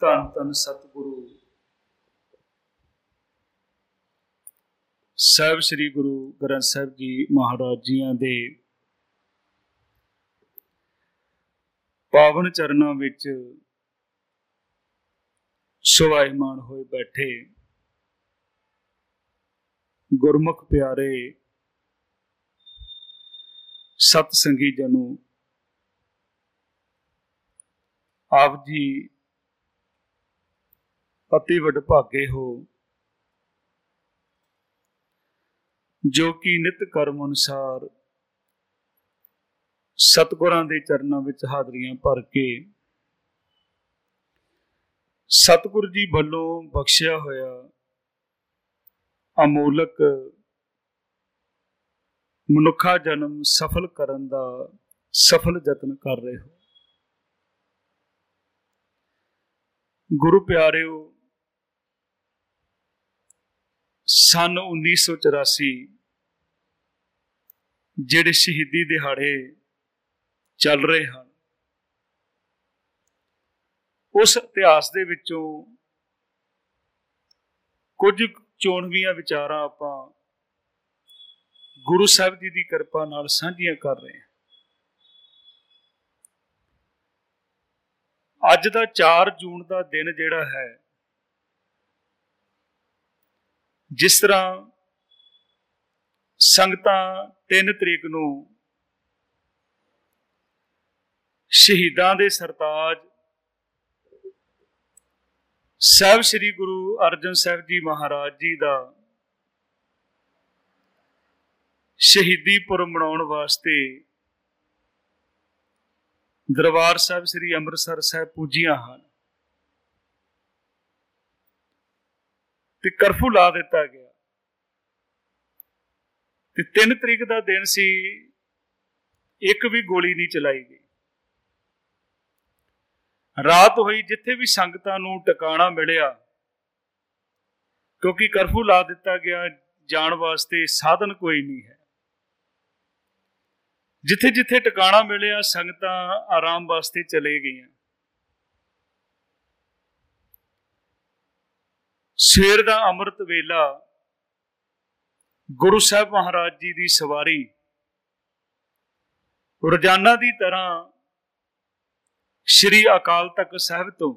ਧੰਨ ਧੰਨ ਸਤਿਗੁਰੂ। ਸਾਹਿਬ ਸ੍ਰੀ ਗੁਰੂ ਗ੍ਰੰਥ ਸਾਹਿਬ ਜੀ ਮਹਾਰਾਜ ਜੀਆਂ ਦੇ ਪਾਵਨ ਚਰਨਾਂ ਵਿੱਚ ਸੁਭਾਇਮਾਨ ਹੋਏ ਬੈਠੇ ਗੁਰਮੁਖ ਪਿਆਰੇ ਸਤ ਸੰਗੀ ਜਨੋ, ਆਪ ਜੀ ਅਤੀ ਵੱਡ ਭਾਗੇ ਹੋ। ਜੋ ਕਿ ਨਿਤ ਕਰਮ ਅਨੁਸਾਰ ਸਤਗੁਰਾਂ ਦੇ ਚਰਨਾਂ ਵਿੱਚ ਹਾਜ਼ਰੀਆਂ ਭਰ ਕੇ ਸਤਗੁਰ ਜੀ ਵੱਲੋਂ ਬਖਸ਼ਿਆ ਹੋਇਆ ਅਮੋਲਕ ਮਨੁੱਖਾ ਜਨਮ ਸਫਲ ਕਰਨ ਦਾ ਸਫਲ ਯਤਨ ਕਰ ਰਹੇ ਹੋ। ਗੁਰੂ ਪਿਆਰਿਓ ਸਨ 1984 ਜਿਹੜੇ ਸ਼ਹੀਦੀ ਦਿਹਾੜੇ ਚੱਲ ਰਹੇ ਹਨ। ਉਸ ਇਤਿਹਾਸ ਦੇ ਵਿੱਚੋਂ ਕੁਝ ਚੋਣਵੀਆਂ ਵਿਚਾਰਾਂ ਆਪਾਂ ਗੁਰੂ ਸਾਹਿਬ ਜੀ ਦੀ ਕਿਰਪਾ ਨਾਲ ਸਾਂਝੀਆਂ ਕਰ ਰਹੇ ਹਾਂ। ਅੱਜ ਦਾ 4 ਜੂਨ ਦਾ ਦਿਨ ਜਿਹੜਾ ਹੈ ਜਿਸ ਤਰ੍ਹਾਂ ਸੰਗਤਾਂ 3 ਤਰੀਕ ਨੂੰ ਸ਼ਹੀਦਾਂ ਦੇ ਸਰਤਾਜ ਸਾਹਿਬ ਸ੍ਰੀ ਗੁਰੂ ਅਰਜਨ ਸਾਹਿਬ ਜੀ ਮਹਾਰਾਜ ਜੀ ਦਾ ਸ਼ਹੀਦੀ ਪੁਰਬ ਮਨਾਉਣ ਵਾਸਤੇ ਦਰਬਾਰ ਸਾਹਿਬ ਸ੍ਰੀ ਅੰਮ੍ਰਿਤਸਰ ਸਾਹਿਬ ਪੂਜੀਆਂ ਹਨ। ਤੇ ਕਰਫੂ ਲਾ ਦਿੱਤਾ ਗਿਆ। ਤੇ 3 ਤਰੀਕ ਦਾ ਦਿਨ ਸੀ, ਇੱਕ ਵੀ ਗੋਲੀ ਨਹੀਂ ਚਲਾਈ ਗਈ। ਰਾਤ ਹੋਈ, ਜਿੱਥੇ ਵੀ ਸੰਗਤਾਂ ਨੂੰ ਟਿਕਾਣਾ ਮਿਲਿਆ, ਕਿਉਂਕਿ ਕਰਫੂ ਲਾ ਦਿੱਤਾ ਗਿਆ, ਜਾਣ ਵਾਸਤੇ ਸਾਧਨ ਕੋਈ ਨਹੀਂ ਹੈ। ਜਿੱਥੇ ਜਿੱਥੇ ਟਿਕਾਣਾ ਮਿਲਿਆ, ਸੰਗਤਾਂ ਆਰਾਮ ਵਾਸਤੇ ਚਲੇ ਗਈਆਂ। ਸਵੇਰ ਦਾ ਅੰਮ੍ਰਿਤ ਵੇਲਾ, ਗੁਰੂ ਸਾਹਿਬ ਮਹਾਰਾਜ ਜੀ ਦੀ ਸਵਾਰੀ, ਰੋਜ਼ਾਨਾ ਦੀ ਤਰ੍ਹਾਂ ਸ਼੍ਰੀ ਅਕਾਲ ਤਖਤ ਸਾਹਿਬ ਤੋਂ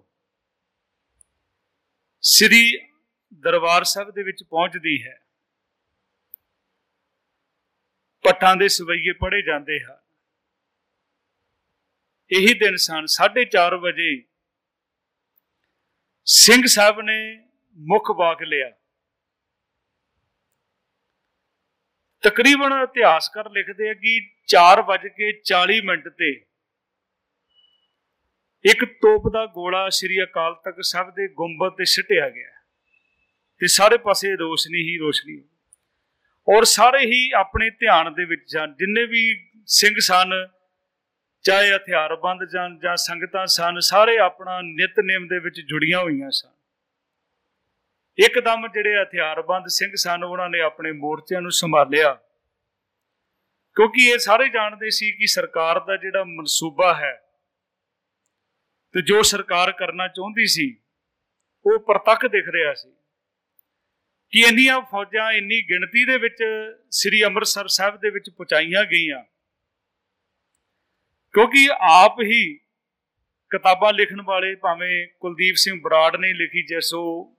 ਸ਼੍ਰੀ ਦਰਬਾਰ ਸਾਹਿਬ ਦੇ ਵਿੱਚ ਪਹੁੰਚਦੀ ਹੈ। ਪੱਟਾਂ ਦੇ ਸਵਈਏ ਪੜੇ ਜਾਂਦੇ ਹਨ। ਇਹੀ ਦਿਨ ਸਨ 4:30 ਵਜੇ ਸਿੰਘ ਸਾਹਿਬ ਨੇ ਮੁੱਖ ਬਾਗ ਲਿਆ। ਤਕਰੀਬਨ ਇਤਿਹਾਸਕਾਰ ਲਿਖਦੇ ਆ ਕਿ 4:40 ਮਿੰਟ ਤੇ ਇੱਕ ਤੋਪ ਦਾ ਗੋਲਾ ਸ੍ਰੀ ਅਕਾਲ ਤਖਤ ਸਾਹਿਬ ਦੇ ਗੁੰਬਦ ਤੇ ਸਿੱਟਿਆ ਗਿਆ। ਤੇ ਸਾਰੇ ਪਾਸੇ ਰੋਸ਼ਨੀ ਹੀ ਰੋਸ਼ਨੀ। ਔਰ ਸਾਰੇ ਹੀ ਆਪਣੇ ਧਿਆਨ ਦੇ ਵਿੱਚ ਜਾਣ। ਜਿੰਨੇ ਵੀ ਸਿੰਘ ਸਨ, ਚਾਹੇ ਹਥਿਆਰਬੰਦ ਜਨ ਜਾਂ ਸੰਗਤਾਂ ਸਨ, ਸਾਰੇ ਆਪਣਾ ਨਿਤਨੇਮ ਦੇ ਵਿੱਚ ਜੁੜੀਆਂ ਹੋਈਆਂ ਸਨ। ਇੱਕਦਮ ਜਿਹੜੇ ਹਥਿਆਰਬੰਦ ਸਿੰਘ ਸਨ, ਉਹਨਾਂ ਨੇ ਆਪਣੇ ਮੋਰਚਿਆਂ ਨੂੰ ਸੰਭਾਲਿਆ। ਕਿਉਂਕਿ ਇਹ ਸਾਰੇ ਜਾਣਦੇ ਸੀ ਕਿ ਸਰਕਾਰ ਦਾ ਜਿਹੜਾ ਮਨਸੂਬਾ ਹੈ ਤੇ ਜੋ ਸਰਕਾਰ ਕਰਨਾ ਚਾਹੁੰਦੀ ਸੀ, ਉਹ ਪ੍ਰਤੱਖ ਦਿਖ ਰਿਹਾ ਸੀ। ਕਿ ਇੰਨੀਆਂ ਫੌਜਾਂ, ਇੰਨੀ ਗਿਣਤੀ ਦੇ ਵਿੱਚ ਸ੍ਰੀ ਅੰਮ੍ਰਿਤਸਰ ਸਾਹਿਬ ਦੇ ਵਿੱਚ ਪਹੁੰਚਾਈਆਂ ਗਈਆਂ। ਕਿਉਂਕਿ ਆਪ ਹੀ ਕਿਤਾਬਾਂ ਲਿਖਣ ਵਾਲੇ, ਭਾਵੇਂ ਕੁਲਦੀਪ ਸਿੰਘ ਬਰਾੜ ਨੇ ਲਿਖੀ ਜਿਸੋ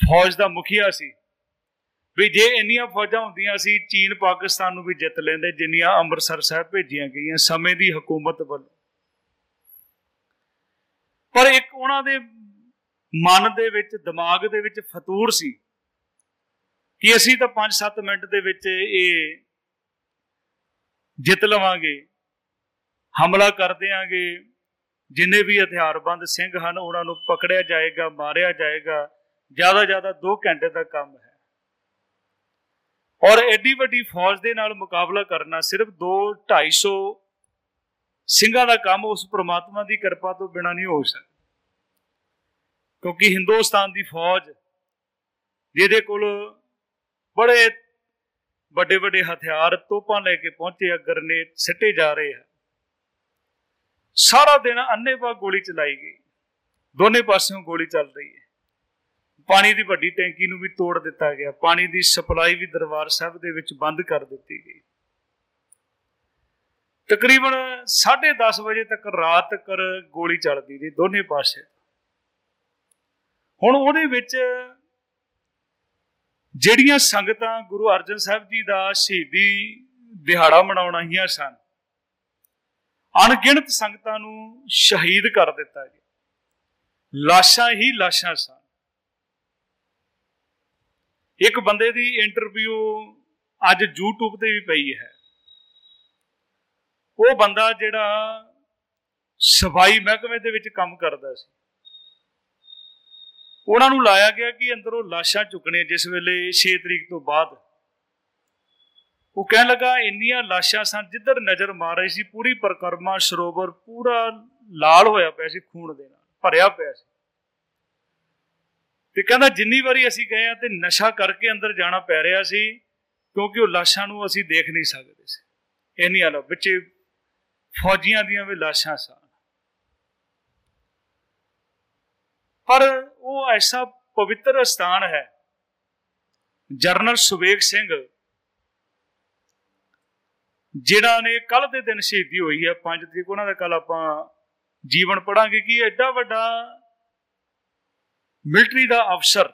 ਫੌਜ ਦਾ ਮੁਖੀਆ ਸੀ। ਵੀ ਜੇ ਇੰਨੀਆਂ ਫੌਜਾਂ ਹੁੰਦੀਆਂ ਸੀ, ਚੀਨ, ਪਾਕਿਸਤਾਨ ਨੂੰ ਵੀ ਜਿੱਤ ਲੈਂਦੇ, ਜਿੰਨੀਆਂ ਅੰਮ੍ਰਿਤਸਰ ਸਾਹਿਬ ਭੇਜੀਆਂ ਗਈਆਂ ਸਮੇਂ ਦੀ ਹਕੂਮਤ ਵੱਲੋਂ। ਪਰ ਇੱਕ ਉਹਨਾਂ ਦੇ ਮਨ ਦੇ ਵਿੱਚ, ਦਿਮਾਗ ਦੇ ਵਿੱਚ ਫਤੂਰ ਸੀ ਕਿ ਅਸੀਂ ਤਾਂ 5-7 ਮਿੰਟ ਦੇ ਵਿੱਚ ਇਹ ਜਿੱਤ ਲਵਾਂਗੇ, ਹਮਲਾ ਕਰ ਦੇਾਂਗੇ ਜਿੰਨੇ ਵੀ ਹਥਿਆਰਬੰਦ ਸਿੰਘ ਹਨ, ਉਹਨਾਂ ਨੂੰ ਪਕੜਿਆ ਜਾਏਗਾ, ਮਾਰਿਆ ਜਾਏਗਾ ਜ਼ਿਆਦਾ ਜ਼ਿਆਦਾ 2 ਘੰਟੇ ਦਾ ਕੰਮ ਹੈ। ਔਰ ਐਡੀ ਵੱਡੀ ਫੌਜ ਦੇ ਨਾਲ ਮੁਕਾਬਲਾ ਕਰਨਾ ਸਿਰਫ 2 250 ਸਿੰਘਾਂ ਦਾ ਕੰਮ ਉਸ ਪ੍ਰਮਾਤਮਾ ਦੀ ਕਿਰਪਾ ਤੋਂ ਬਿਨਾ ਨਹੀਂ ਹੋ ਸਕਦਾ। ਕਿਉਂਕਿ ਹਿੰਦੁਸਤਾਨ ਦੀ ਫੌਜ ਜਿਹਦੇ ਕੋਲ ਬੜੇ ਵੱਡੇ ਵੱਡੇ ਹਥਿਆਰ ਤੋਪਾਂ ਲੈ ਕੇ ਪਹੁੰਚੇ ਅਗਰ ਨੇ, ਸਿੱਟੇ ਜਾ ਰਹੇ ਹਨ। ਸਾਰਾ ਦਿਨ ਅੰਨੇਵਾ ਗੋਲੀ ਚਲਾਈ ਗਈ। ਦੋਨੇ ਪਾਸਿਓਂ ਗੋਲੀ ਚੱਲ ਰਹੀ ਹੈ। ਪਾਣੀ ਦੀ ਵੱਡੀ ਟੈਂਕੀ ਨੂੰ ਵੀ ਤੋੜ ਦਿੱਤਾ ਗਿਆ। ਪਾਣੀ ਦੀ ਸਪਲਾਈ ਵੀ ਦਰਬਾਰ ਸਾਹਿਬ ਦੇ ਵਿੱਚ ਬੰਦ ਕਰ ਦਿੱਤੀ ਗਈ। ਤਕਰੀਬਨ 10:30 ਵਜੇ ਤੱਕ ਰਾਤ ਤੱਕ ਗੋਲੀ ਚੱਲਦੀ ਰਹੀ ਦੋਨੇ ਪਾਸੇ। ਹੁਣ ਉਹਦੇ ਵਿੱਚ ਜਿਹੜੀਆਂ ਸੰਗਤਾਂ ਗੁਰੂ ਅਰਜਨ ਸਾਹਿਬ ਜੀ ਦਾ ਸ਼ਹੀਦੀ ਦਿਹਾੜਾ ਮਨਾਉਣ ਆਈਆਂ ਸਨ, ਅਣਗਿਣਤ ਸੰਗਤਾਂ ਨੂੰ ਸ਼ਹੀਦ ਕਰ ਦਿੱਤਾ ਗਿਆ। ਲਾਸ਼ਾਂ ਹੀ ਲਾਸ਼ਾਂ ਸਨ। ਇੱਕ ਬੰਦੇ ਦੀ ਇੰਟਰਵਿਊ ਅੱਜ YouTube ਤੇ ਵੀ ਪਈ ਹੈ। ਉਹ ਬੰਦਾ ਜਿਹੜਾ ਸਫ਼ਾਈ ਮਹਿਕਮੇ ਦੇ ਵਿੱਚ ਕੰਮ ਕਰਦਾ ਸੀ। ਉਹਨਾਂ ਨੂੰ ਲਾਇਆ ਗਿਆ ਕਿ ਅੰਦਰੋਂ ਲਾਸ਼ਾਂ ਚੁੱਕਣੇ ਜਿਸ ਵੇਲੇ 6 ਤਰੀਕ ਤੋਂ ਬਾਅਦ। ਉਹ ਕਹਿਣ ਲੱਗਾ, ਇੰਨੀਆਂ ਲਾਸ਼ਾਂ ਸਨ ਜਿੱਧਰ ਨਜ਼ਰ ਮਾਰ ਰਹੀ ਸੀ, ਪੂਰੀ ਪ੍ਰਕਰਮਾ, ਸਰੋਵਰ ਪੂਰਾ ਲਾਲ ਹੋਇਆ ਪਿਆ ਸੀ ਖੂਨ ਦੇ ਨਾਲ, ਭਰਿਆ ਪਿਆ ਸੀ। ਤੇ ਕਹਿੰਦਾ ਜਿੰਨੀ ਵਾਰੀ ਅਸੀਂ ਗਏ ਆ ਤੇ ਨਸ਼ਾ ਕਰਕੇ ਅੰਦਰ ਜਾਣਾ ਪੈ ਰਿਹਾ ਸੀ, ਕਿਉਂਕਿ ਉਹ ਲਾਸ਼ਾਂ ਨੂੰ ਅਸੀਂ ਦੇਖ ਨਹੀਂ ਸਕਦੇ ਸੀ। ਇੰਨੀਆਂ ਲਾ ਵਿੱਚ ਫੌਜੀਆਂ ਦੀਆਂ ਵੀ ਲਾਸ਼ਾਂ ਸਨ। ਪਰ ਉਹ ਐਸਾ ਪਵਿੱਤਰ ਸਥਾਨ ਹੈ, ਜਰਨਲ ਸੁਵੇਗ ਸਿੰਘ, ਜਿਹੜਾ ਨੇ ਕੱਲ ਦੇ ਦਿਨ ਸ਼ਹੀਦੀ ਹੋਈ ਹੈ 5 ਤਰੀਕ, ਉਹਨਾਂ ਦਾ ਕੱਲ ਆਪਾਂ ਜੀਵਨ ਪੜਾਂਗੇ ਕਿ ਐਡਾ ਵੱਡਾ ਮਿਲਟਰੀ ਦਾ ਅਫਸਰ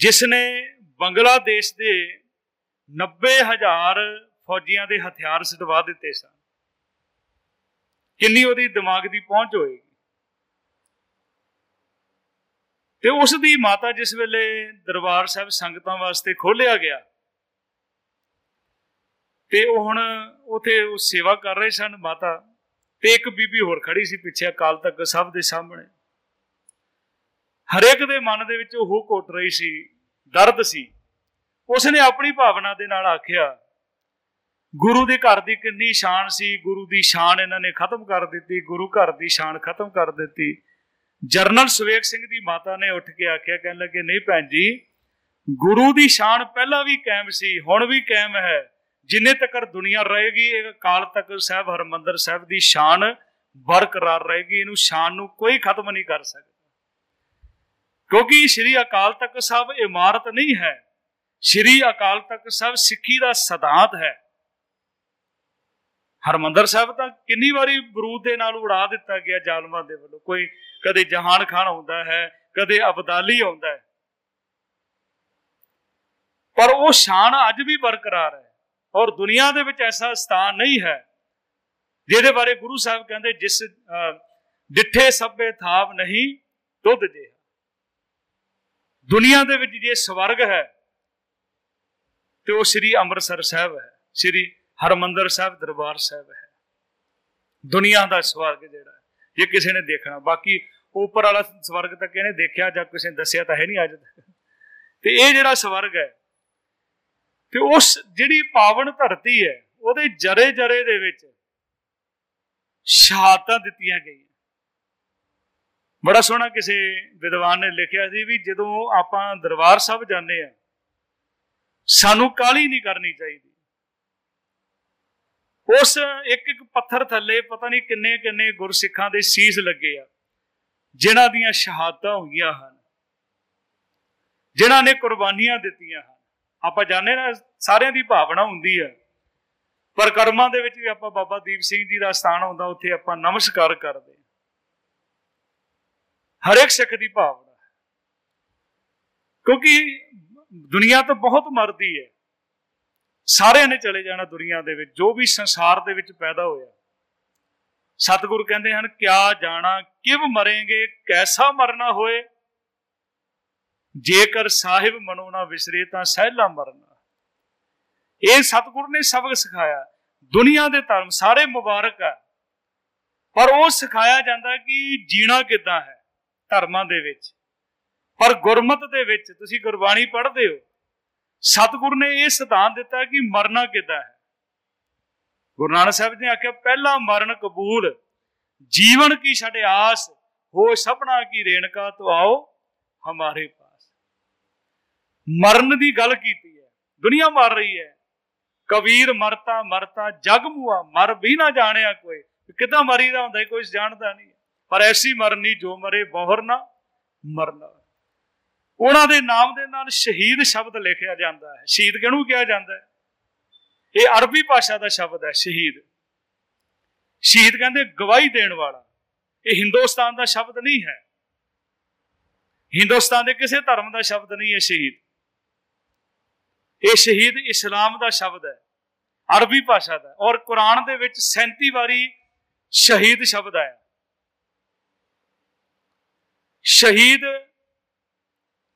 ਜਿਸ ਨੇ ਬੰਗਲਾਦੇਸ਼ ਦੇ 90000 ਫੌਜੀਆਂ ਦੇ ਹਥਿਆਰ ਸਟਵਾ ਦਿੱਤੇ ਸਨ, ਕਿੰਨੀ ਉਹਦੀ ਦਿਮਾਗ ਦੀ ਪਹੁੰਚ ਹੋਏਗੀ? ਤੇ ਉਸ ਦੀ ਮਾਤਾ ਜਿਸ ਵੇਲੇ ਦਰਬਾਰ ਸਾਹਿਬ ਸੰਗਤਾਂ ਵਾਸਤੇ ਖੋਲਿਆ ਗਿਆ, ਤੇ ਉਹ ਹੁਣ ਉਥੇ ਉਹ ਸੇਵਾ ਕਰ ਰਹੇ ਸਨ ਮਾਤਾ, ਤੇ ਇੱਕ ਬੀਬੀ ਹੋਰ ਖੜੀ ਸੀ ਪਿੱਛੇ ਅਕਾਲ ਤੱਕ ਸਭ ਦੇ ਸਾਹਮਣੇ। ਹਰੇਕ ਦੇ ਮਨ ਦੇ ਵਿੱਚ ਉਹ ਘੁੱਟ ਰਹੀ ਸੀ, ਦਰਦ ਸੀ। ਉਸਨੇ ਆਪਣੀ ਭਾਵਨਾ ਦੇ ਨਾਲ ਆਖਿਆ, ਗੁਰੂ ਦੇ ਘਰ ਦੀ ਕਿੰਨੀ ਸ਼ਾਨ ਸੀ, ਗੁਰੂ ਦੀ ਸ਼ਾਨ ਇਹਨਾਂ ਨੇ ਖਤਮ ਕਰ ਦਿੱਤੀ, ਗੁਰੂ ਘਰ ਦੀ ਸ਼ਾਨ ਖਤਮ ਕਰ ਦਿੱਤੀ। ਜਰਨਲ ਸੁਵੇਗ ਸਿੰਘ ਦੀ ਮਾਤਾ ਨੇ ਉੱਠ ਕੇ ਆਖਿਆ, ਕਹਿਣ ਲੱਗੇ, ਨਹੀਂ ਭੈਣ ਜੀ, ਗੁਰੂ ਦੀ ਸ਼ਾਨ ਪਹਿਲਾਂ ਵੀ ਕਾਇਮ ਸੀ, ਹੁਣ ਵੀ ਕਾਇਮ ਹੈ। ਜਿੰਨੇ ਤੱਕ ਦੁਨੀਆ ਰਹੇਗੀ, ਇਹ ਕਾਲ ਤੱਕ ਸਾਹਿਬ, ਹਰਮੰਦਰ ਸਾਹਿਬ ਦੀ ਸ਼ਾਨ ਬਰਕਰਾਰ ਰਹੇਗੀ, ਇਹਨੂੰ ਸ਼ਾਨ ਨੂੰ ਕੋਈ ਖਤਮ ਨਹੀਂ ਕਰ ਸਕਦਾ। ਕਿਉਂਕਿ ਸ੍ਰੀ ਅਕਾਲ ਤਖਤ ਸਾਹਿਬ ਇਮਾਰਤ ਨਹੀਂ ਹੈ, ਸ੍ਰੀ ਅਕਾਲ ਤਖਤ ਸਾਹਿਬ ਸਿੱਖੀ ਦਾ ਸਿਧਾਂਤ ਹੈ। ਹਰਮੰਦਰ ਸਾਹਿਬ ਤਾਂ ਕਿੰਨੀ ਵਾਰੀ ਬਰੂਦ ਦੇ ਨਾਲ ਉਡਾ ਦਿੱਤਾ ਗਿਆ ਜ਼ਾਲਮਾਂ ਦੇ ਵੱਲੋਂ। ਕੋਈ ਕਦੇ ਜਹਾਨ ਖਾਨ ਹੁੰਦਾ ਹੈ, ਕਦੇ ਅਬਦਾਲੀ ਆਉਂਦਾ ਹੈ। ਪਰ ਉਹ ਸ਼ਾਨ ਅੱਜ ਵੀ ਬਰਕਰਾਰ ਹੈ ਔਰ ਦੁਨੀਆ ਦੇ ਵਿੱਚ ਐਸਾ ਸਥਾਨ ਨਹੀਂ ਹੈ ਜਿਹਦੇ ਬਾਰੇ ਗੁਰੂ ਸਾਹਿਬ ਕਹਿੰਦੇ, ਜਿਸ ਡਿੱਠੇ ਸਭੇ ਥਾਪ ਨਹੀਂ ਦੁੱਧ ਜੇ ਦੁਨੀਆ ਦੇ ਵਿੱਚ ਜੇ ਸਵਰਗ ਹੈ, ਤੇ ਉਹ ਸ੍ਰੀ ਅੰਮ੍ਰਿਤਸਰ ਸਾਹਿਬ ਹੈ, ਸ੍ਰੀ ਹਰਮੰਦਰ ਸਾਹਿਬ ਦਰਬਾਰ ਸਾਹਿਬ ਹੈ। ਦੁਨੀਆ ਦਾ ਸਵਰਗ ਜਿਹੜਾ ਜੇ ਕਿਸੇ ਨੇ ਦੇਖਣਾ, ਬਾਕੀ ਉੱਪਰ ਵਾਲਾ ਸਵਰਗ ਤਾਂ ਕਿਹਨੇ ਦੇਖਿਆ ਜਾਂ ਕਿਸੇ ਨੇ ਦੱਸਿਆ ਤਾਂ ਹੈ ਨਹੀਂ ਅੱਜ ਤੱਕ। ਤੇ ਇਹ ਜਿਹੜਾ ਸਵਰਗ ਹੈ, ਤੇ ਉਸ ਜਿਹੜੀ ਪਾਵਨ ਧਰਤੀ ਹੈ, ਉਹਦੇ ਜਰੇ ਜਰੇ ਦੇ ਵਿੱਚ ਸ਼ਹਾਦਤਾਂ ਦਿੱਤੀਆਂ ਗਈਆਂ। ਬੜਾ ਸੋਹਣਾ ਕਿਸੇ ਵਿਦਵਾਨ ਨੇ ਲਿਖਿਆ ਸੀ ਵੀ ਜਦੋਂ ਆਪਾਂ ਦਰਬਾਰ ਸਾਹਿਬ ਜਾਂਦੇ ਆ ਸਾਨੂੰ ਕਾਲੀ ਨਹੀਂ ਕਰਨੀ ਚਾਹੀਦੀ। ਉਸ ਇੱਕ ਇੱਕ ਪੱਥਰ ਥੱਲੇ ਪਤਾ ਨਹੀਂ ਕਿੰਨੇ ਕਿੰਨੇ ਗੁਰਸਿੱਖਾਂ ਦੇ ਸੀਸ ਲੱਗੇ ਆ, ਜਿਨ੍ਹਾਂ ਦੀਆਂ ਸ਼ਹਾਦਤਾਂ ਹੋਈਆਂ ਹਨ, ਜਿਨ੍ਹਾਂ ਨੇ ਕੁਰਬਾਨੀਆਂ ਦਿੱਤੀਆਂ ਹਨ। ਆਪਾਂ ਜਾਣਦੇ ਨਾ, ਸਾਰਿਆਂ ਦੀ ਭਾਵਨਾ ਹੁੰਦੀ ਹੈ ਪਰ ਕਰਮਾਂ ਦੇ ਵਿੱਚ ਵੀ ਆਪਾਂ ਬਾਬਾ ਦੀਪ ਸਿੰਘ ਜੀ ਦਾ ਸਥਾਨ ਹੁੰਦਾ ਉੱਥੇ ਆਪਾਂ ਨਮਸਕਾਰ ਕਰਦੇ ਹਰ ਇੱਕ ਸਿੱਖ ਦੀ ਭਾਵਨਾ ਹੈ। ਕਿਉਂਕਿ ਦੁਨੀਆ ਤਾਂ ਬਹੁਤ ਮਰਦੀ ਹੈ। ਸਾਰਿਆਂ ਨੇ ਚਲੇ ਜਾਣਾ ਦੁਨੀਆ ਦੇ ਵਿੱਚ, ਜੋ ਵੀ ਸੰਸਾਰ ਦੇ ਵਿੱਚ ਪੈਦਾ ਹੋਇਆ। ਸਤਿਗੁਰੂ ਕਹਿੰਦੇ ਹਨ, ਕਿਆ ਜਾਣਾ, ਕਿਵ ਮਰेंगे ਕੈਸਾ ਮਰਨਾ ਹੋਏ? ਜੇਕਰ ਸਾਹਿਬ ਮਨੋ ਨਾ ਵਿਸਰੇ ਤਾਂ ਸਹਿਲਾ ਮਰਨਾ। ਇਹ ਸਤਿਗੁਰੂ ਨੇ ਸਬਕ ਸਿਖਾਇਆ। ਦੁਨੀਆ ਦੇ ਧਰਮ ਸਾਰੇ ਮੁਬਾਰਕ ਆ। ਪਰ ਉਹ ਸਿਖਾਇਆ ਜਾਂਦਾ ਕਿ ਜੀਣਾ ਕਿੱਦਾਂ ਹੈ? ਧਰਮਾਂ ਦੇ ਵਿੱਚ। ਪਰ ਗੁਰਮਤ ਦੇ ਵਿੱਚ ਤੁਸੀਂ ਗੁਰਬਾਣੀ ਪੜ੍ਹਦੇ ਹੋ। ਸਤਿਗੁਰ ਨੇ ਇਹ ਸਿਧਾਂਤ ਦਿੱਤਾ ਕਿ ਮਰਨਾ ਕਿੱਦਾਂ ਹੈ? ਗੁਰੂ ਨਾਨਕ ਸਾਹਿਬ ਨੇ ਆਖਿਆ, ਪਹਿਲਾ ਮਰਨ ਕਬੂਲ, ਜੀਵਨ ਕੀ ਛੜੇ ਆਸ ਹੋ ਸਪਨਾ ਕੀ ਰੇਣਕਾ ਤੋਂ ਆਓ ਹਮਾਰੇ ਪਾਸ। ਮਰਨ ਦੀ ਗੱਲ ਕੀਤੀ ਹੈ, ਦੁਨੀਆ ਮਰ ਰਹੀ ਹੈ। ਕਬੀਰ ਮਰਤਾ ਮਰਤਾ ਜਗ ਮੂਆ, ਮਰ ਵੀ ਨਾ ਜਾਣਿਆ ਕੋਈ। ਕਿਦਾਂ ਮਰੀਦਾ ਹੁੰਦਾ ਕੋਈ ਜਾਣਦਾ ਨਹੀਂ। ਪਰ ਐਸੀ ਮਰਨੀ ਜੋ ਮਰੇ ਬੋਹਰ ਨਾ ਮਰਨਾ। ਉਹਨਾਂ ਦੇ ਨਾਮ ਦੇ ਨਾਲ ਸ਼ਹੀਦ ਸ਼ਬਦ ਲਿਖਿਆ ਜਾਂਦਾ ਹੈ। ਸ਼ਹੀਦ ਕਿਹਨੂੰ ਕਿਹਾ ਜਾਂਦਾ ਹੈ? ਇਹ ਅਰਬੀ ਭਾਸ਼ਾ ਦਾ ਸ਼ਬਦ ਹੈ, ਸ਼ਹੀਦ। ਸ਼ਹੀਦ ਕਹਿੰਦੇ ਗਵਾਹੀ ਦੇਣ ਵਾਲਾ। ਇਹ ਹਿੰਦੁਸਤਾਨ ਦਾ ਸ਼ਬਦ ਨਹੀਂ ਹੈ। ਹਿੰਦੁਸਤਾਨ ਦੇ ਕਿਸੇ ਧਰਮ ਦਾ ਸ਼ਬਦ ਨਹੀਂ ਹੈ ਸ਼ਹੀਦ। ਇਹ ਸ਼ਹੀਦ ਇਸਲਾਮ ਦਾ ਸ਼ਬਦ ਹੈ, ਅਰਬੀ ਭਾਸ਼ਾ ਦਾ। ਔਰ ਕੁਰਾਨ ਦੇ ਵਿੱਚ 37 ਵਾਰੀ ਸ਼ਹੀਦ ਸ਼ਬਦ ਆਇਆ। ਸ਼ਹੀਦ